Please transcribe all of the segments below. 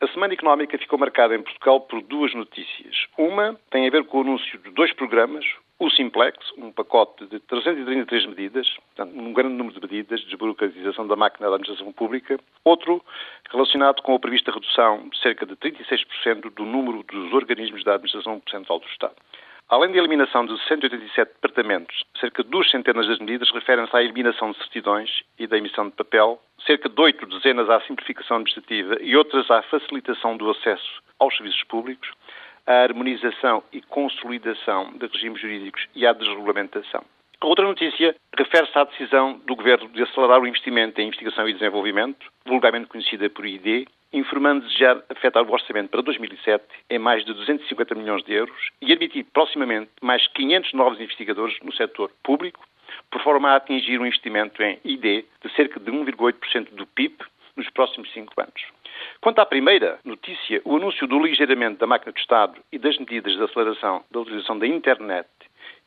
A semana económica ficou marcada em Portugal por duas notícias. Uma tem a ver com o anúncio de dois programas, o Simplex, um pacote de 333 medidas, portanto, um grande número de medidas de desburocratização da máquina da administração pública. Outro relacionado com a prevista redução de cerca de 36% do número dos organismos da administração central do Estado. Além da eliminação de 187 departamentos, cerca de duas centenas das medidas referem-se à eliminação de certidões e da emissão de papel, cerca de oito dezenas à simplificação administrativa e outras à facilitação do acesso aos serviços públicos, à harmonização e consolidação de regimes jurídicos e à desregulamentação. A outra notícia refere-se à decisão do Governo de acelerar o investimento em investigação e desenvolvimento, vulgarmente conhecida por ID, informando desejar afetar o orçamento para 2007 em mais de 250 milhões de euros e admitir proximamente mais 500 novos investigadores no setor público, por forma a atingir um investimento em ID de cerca de 1,8% do PIB nos próximos cinco anos. Quanto à primeira notícia, o anúncio do ligeiramento da máquina do Estado e das medidas de aceleração da utilização da internet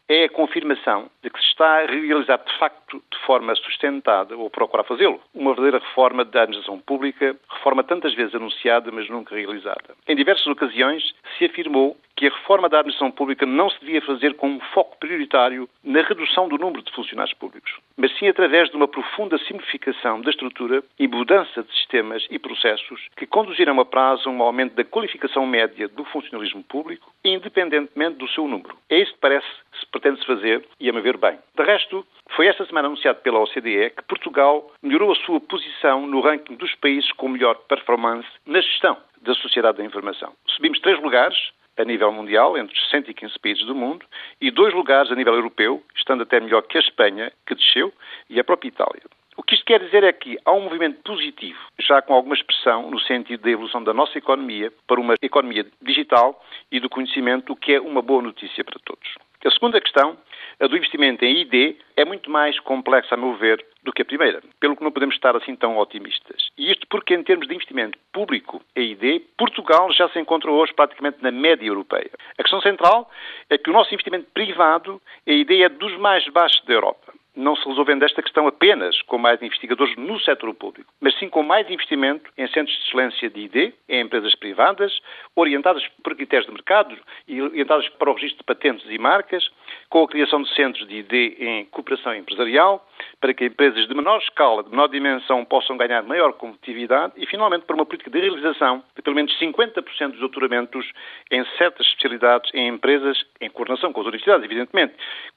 é a confirmação de que se está a realizar de facto de forma sustentada, ou procurar fazê-lo, uma verdadeira reforma da administração pública, reforma tantas vezes anunciada, mas nunca realizada. Em diversas ocasiões se afirmou que a reforma da administração pública não se devia fazer com um foco prioritário na redução do número de funcionários públicos, mas sim através de uma profunda simplificação da estrutura e mudança de sistemas e processos que conduzirão a prazo a um aumento da qualificação média do funcionalismo público, independentemente do seu número. É isso que parece pretende-se fazer e, a meu ver, bem. De resto, foi esta semana anunciado pela OCDE que Portugal melhorou a sua posição no ranking dos países com melhor performance na gestão da sociedade da informação. Subimos três lugares a nível mundial, entre os 115 países do mundo, e dois lugares a nível europeu, estando até melhor que a Espanha, que desceu, e a própria Itália. O que isto quer dizer é que há um movimento positivo, já com alguma expressão no sentido da evolução da nossa economia para uma economia digital e do conhecimento, o que é uma boa notícia para todos. A segunda questão, a do investimento em ID, é muito mais complexa, a meu ver, do que a primeira, pelo que não podemos estar assim tão otimistas. E isto porque, em termos de investimento público em ID, Portugal já se encontra hoje praticamente na média europeia. A questão central é que o nosso investimento privado em ID é dos mais baixos da Europa não se resolvendo esta questão apenas com mais investigadores no setor público, mas sim com mais investimento em centros de excelência de ID, em empresas privadas, orientadas por critérios de mercado e orientadas para o registro de patentes e marcas, com a criação de centros de ID em cooperação empresarial, para que empresas de menor escala, de menor dimensão, possam ganhar maior competitividade e, finalmente, para uma política de realização de pelo menos 50% dos doutoramentos em certas especialidades em empresas, em coordenação com as universidades, evidentemente,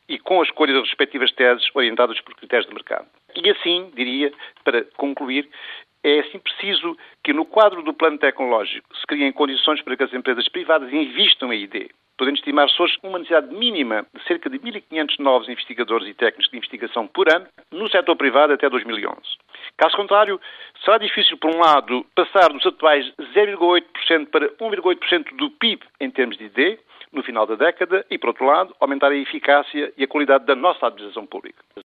e com a escolha das respectivas teses orientadas por critérios de mercado. E assim, diria, para concluir, é assim preciso que no quadro do plano tecnológico se criem condições para que as empresas privadas invistam em ID. Podemos estimar-se hoje uma necessidade mínima de cerca de 1.500 novos investigadores e técnicos de investigação por ano no setor privado até 2011. Caso contrário, será difícil, por um lado, passar dos atuais 0,8% para 1,8% do PIB em termos de ID, no final da década e, por outro lado, aumentar a eficácia e a qualidade da nossa administração pública.